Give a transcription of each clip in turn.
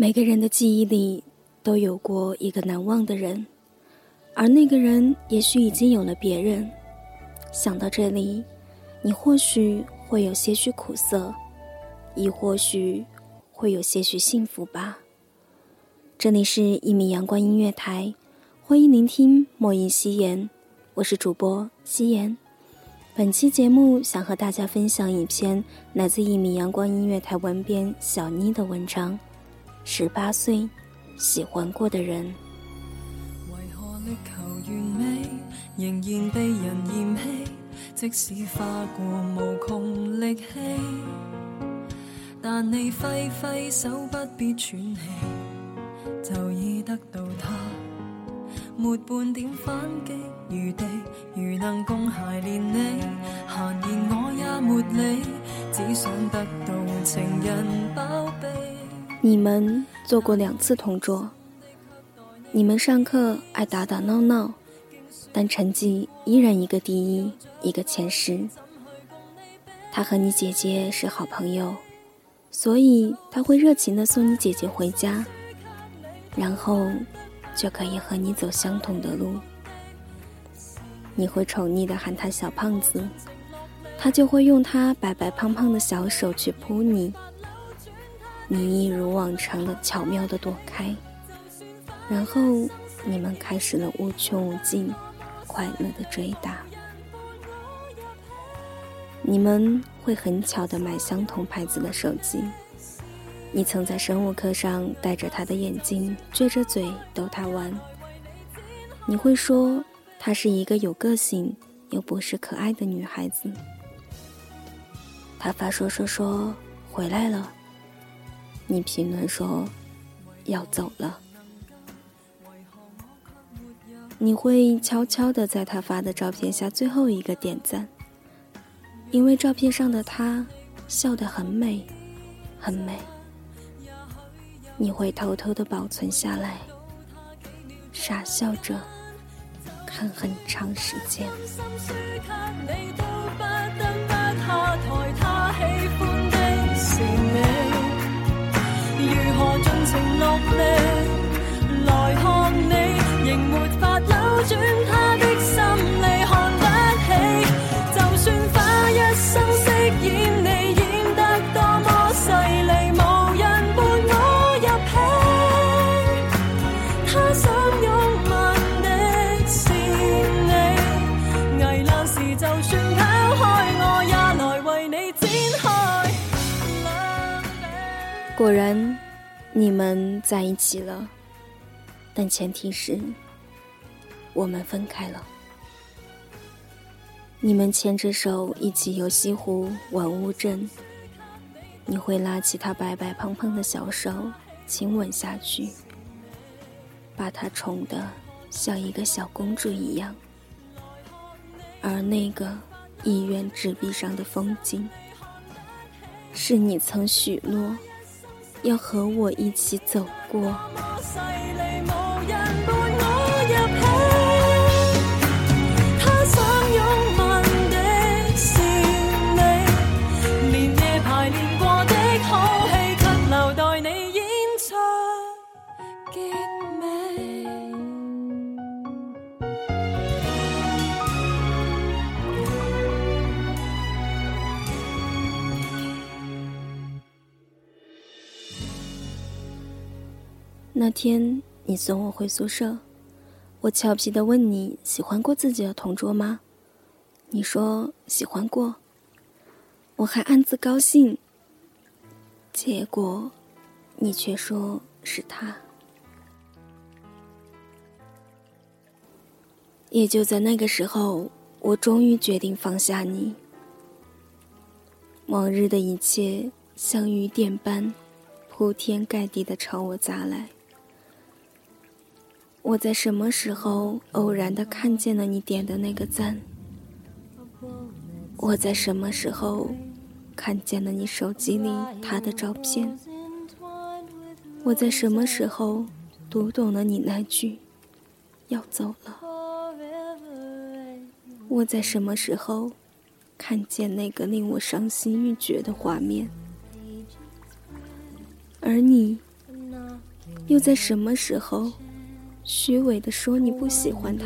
每个人的记忆里都有过一个难忘的人，而那个人也许已经有了别人。想到这里，你或许会有些许苦涩，亦或许会有些许幸福吧。这里是一米阳光音乐台，欢迎聆听莫言夕颜，我是主播夕颜。本期节目想和大家分享一篇来自一米阳光音乐台文编小妮的文章。十八岁，喜欢过的人。为何力求完美，仍然被人嫌弃？即使花过无穷力气，但你挥挥手，不必喘气，就已得到他，没半点反击余地。如能共偕连理，闲言我也没理，只想得到情人宝贝。你们做过两次同桌。你们上课爱打打闹闹，但成绩依然一个第一，一个前十。他和你姐姐是好朋友，所以他会热情的送你姐姐回家，然后就可以和你走相同的路。你会宠溺的喊他小胖子，他就会用他白白胖胖的小手去扑你。你一如往常的巧妙的躲开，然后你们开始了无穷无尽、快乐的追打。你们会很巧的买相同牌子的手机。你曾在生物课上戴着他的眼镜，撅着嘴逗他玩。你会说她是一个有个性又不失可爱的女孩子。他发说说说回来了。你评论说要走了，你会悄悄的在他发的照片下最后一个点赞，因为照片上的他笑得很美，很美。你会偷偷的保存下来，傻笑着看很长时间。果然。你们在一起了，但前提是我们分开了。你们牵着手一起游西湖玩乌镇，你会拉起他白白胖胖的小手亲吻下去，把他宠得像一个小公主一样。而那个医院纸币上的风景，是你曾许诺。要和我一起走过。那天你送我回宿舍，我俏皮的问你喜欢过自己的同桌吗？你说喜欢过，我还暗自高兴。结果，你却说是他。也就在那个时候，我终于决定放下你。往日的一切像雨点般铺天盖地的朝我砸来。我在什么时候偶然的看见了你点的那个赞？我在什么时候看见了你手机里他的照片？我在什么时候读懂了你那句要走了？我在什么时候看见那个令我伤心欲绝的画面？而你又在什么时候虚伪的说你不喜欢他。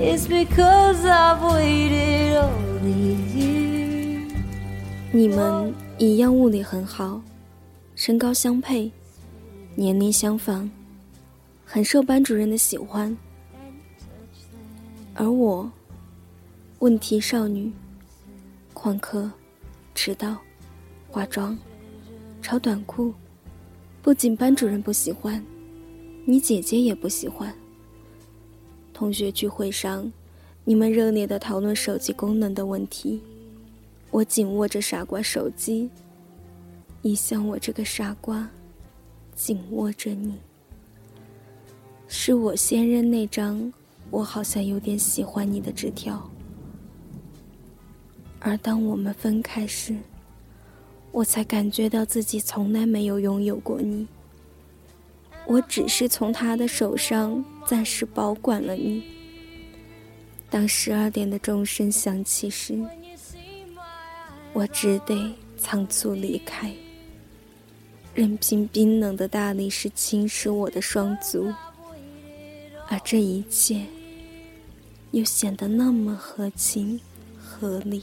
It's because I've waited all these years. 你们一样物理很好，身高相配，年龄相仿，很受班主任的喜欢。而我，问题少女，旷课，迟到，化妆，超短裤，不仅班主任不喜欢，你姐姐也不喜欢。同学聚会上，你们热烈的讨论手机功能的问题，我紧握着傻瓜手机，一像我这个傻瓜，紧握着你。是我先扔那张。我好像有点喜欢你的纸条，而当我们分开时，我才感觉到自己从来没有拥有过你。我只是从他的手上暂时保管了你。当十二点的钟声响起时，我只得仓促离开，任凭冰冷的大理石侵蚀我的双足，而这一切。又显得那么合情合理。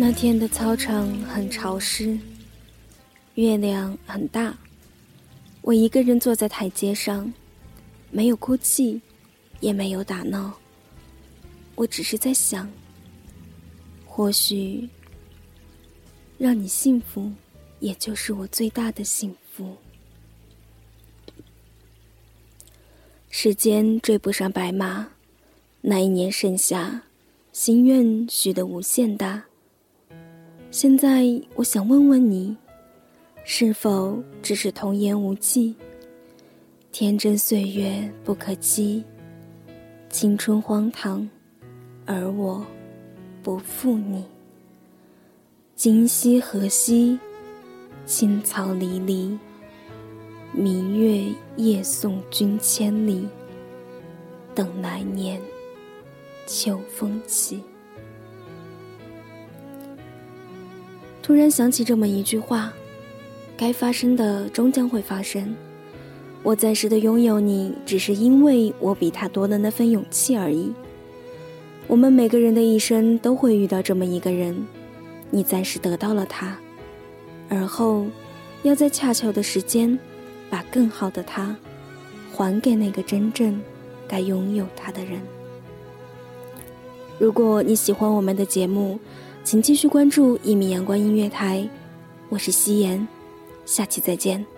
那天的操场很潮湿。月亮很大，我一个人坐在台阶上，没有哭泣，也没有打闹。我只是在想，或许让你幸福，也就是我最大的幸福。时间追不上白马，那一年盛夏，心愿许得无限大。现在我想问问你。是否只是童言无忌？天真岁月不可欺，青春荒唐，而我不负你。今夕何夕？青草离离，明月夜送君千里。等来年，秋风起。突然想起这么一句话。该发生的终将会发生，我暂时的拥有你，只是因为我比他多了那份勇气而已。我们每个人的一生都会遇到这么一个人，你暂时得到了他，而后要在恰巧的时间，把更好的他还给那个真正该拥有他的人。如果你喜欢我们的节目，请继续关注一米阳光音乐台，我是夕颜。下期再见。